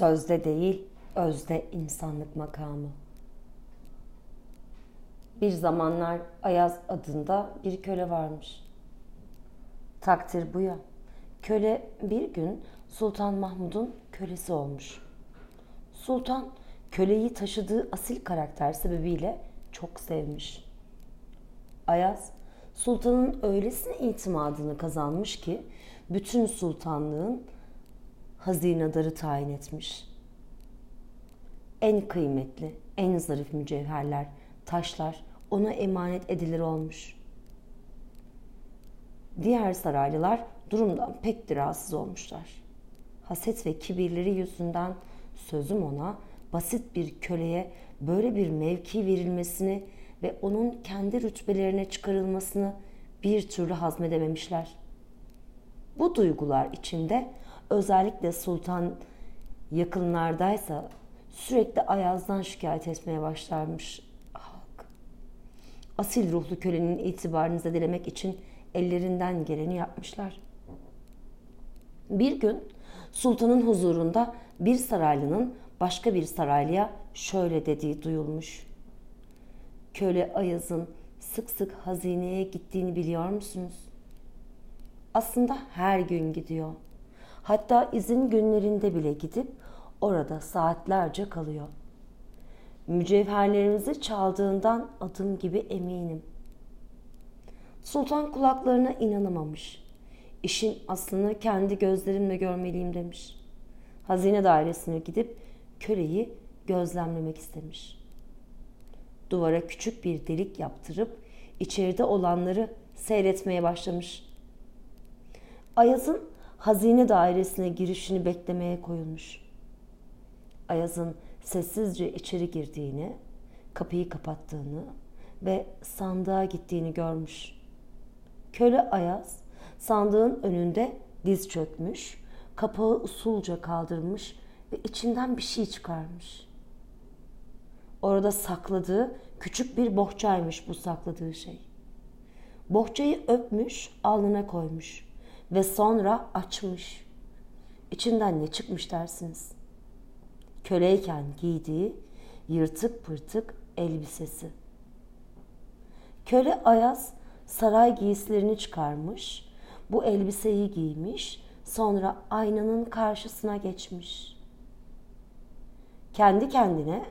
Sözde değil, özde insanlık makamı. Bir zamanlar Ayaz adında bir köle varmış. Takdir bu ya. Köle bir gün Sultan Mahmud'un kölesi olmuş. Sultan köleyi taşıdığı asil karakter sebebiyle çok sevmiş. Ayaz sultanın öylesine itimadını kazanmış ki bütün sultanlığın hazinedarı tayin etmiş. En kıymetli, en zarif mücevherler, taşlar ona emanet edilir olmuş. Diğer saraylılar durumdan pek de rahatsız olmuşlar. Haset ve kibirleri yüzünden sözüm ona basit bir köleye böyle bir mevki verilmesini ve onun kendi rütbelerine çıkarılmasını bir türlü hazmedememişler. Bu duygular içinde özellikle sultan yakınlardaysa sürekli Ayaz'dan şikayet etmeye başlarmış halk. Asil ruhlu kölenin itibarını zedelemek için ellerinden geleni yapmışlar. Bir gün sultanın huzurunda bir saraylının başka bir saraylıya şöyle dediği duyulmuş. Köle Ayaz'ın sık sık hazineye gittiğini biliyor musunuz? Aslında her gün gidiyor. Hatta izin günlerinde bile gidip orada saatlerce kalıyor. Mücevherlerimizi çaldığından adım gibi eminim. Sultan kulaklarına inanamamış. İşin aslını kendi gözlerimle görmeliyim demiş. Hazine dairesine gidip köleyi gözlemlemek istemiş. Duvara küçük bir delik yaptırıp içeride olanları seyretmeye başlamış. Ayaz'ın hazine dairesine girişini beklemeye koyulmuş. Ayaz'ın sessizce içeri girdiğini, kapıyı kapattığını ve sandığa gittiğini görmüş. Köle Ayaz sandığın önünde diz çökmüş, kapağı usulca kaldırmış ve içinden bir şey çıkarmış. Orada sakladığı küçük bir bohçaymış bu sakladığı şey. Bohçayı öpmüş, alnına koymuş ve sonra açmış. İçinden ne çıkmış dersiniz? Köleyken giydiği yırtık pırtık elbisesi. Köle Ayaz saray giysilerini çıkarmış, bu elbiseyi giymiş, sonra aynanın karşısına geçmiş. Kendi kendine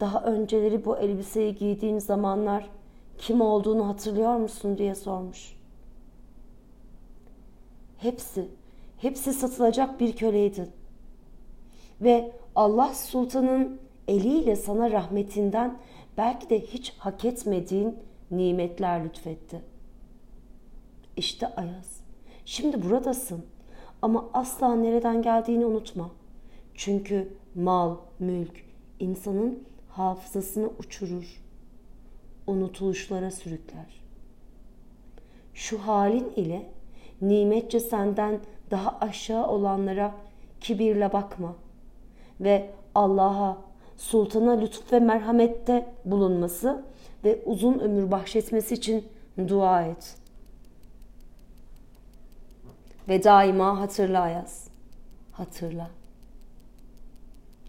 daha önceleri bu elbiseyi giydiğin zamanlar kim olduğunu hatırlıyor musun diye sormuş. Hepsi, hepsi satılacak bir köleydi. Ve Allah Sultan'ın eliyle sana rahmetinden belki de hiç hak etmediğin nimetler lütfetti. İşte Ayaz, şimdi buradasın ama asla nereden geldiğini unutma. Çünkü mal, mülk insanın hafızasını uçurur, unutuluşlara sürükler. Şu halin ile nimetçe senden daha aşağı olanlara kibirle bakma ve Allah'a, sultana lütuf ve merhamette bulunması ve uzun ömür bahşetmesi için dua et. Ve daima hatırla Ayaz. Hatırla.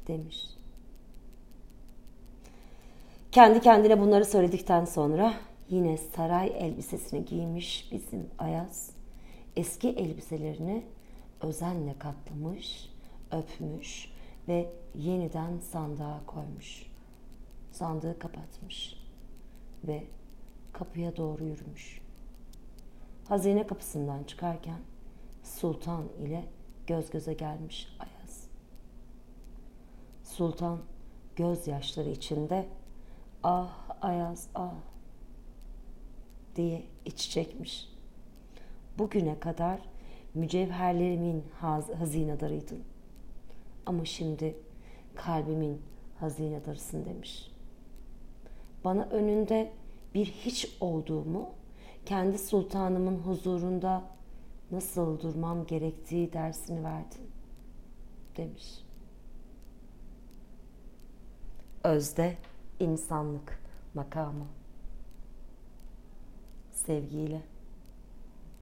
Demiş. Kendi kendine bunları söyledikten sonra yine saray elbisesini giymiş bizim Ayaz eski elbiselerini özenle katlamış, öpmüş ve yeniden sandığa koymuş. Sandığı kapatmış ve kapıya doğru yürümüş. Hazine kapısından çıkarken sultan ile göz göze gelmiş Ayaz. Sultan gözyaşları içinde ah Ayaz ah diye iç çekmiş. Bugüne kadar mücevherlerimin haz hazinedarıydın. Ama şimdi kalbimin hazinedarısın demiş. Bana önünde bir hiç olduğumu, kendi sultanımın huzurunda nasıl durmam gerektiği dersini verdin demiş. Özde insanlık makamı. Sevgiyle.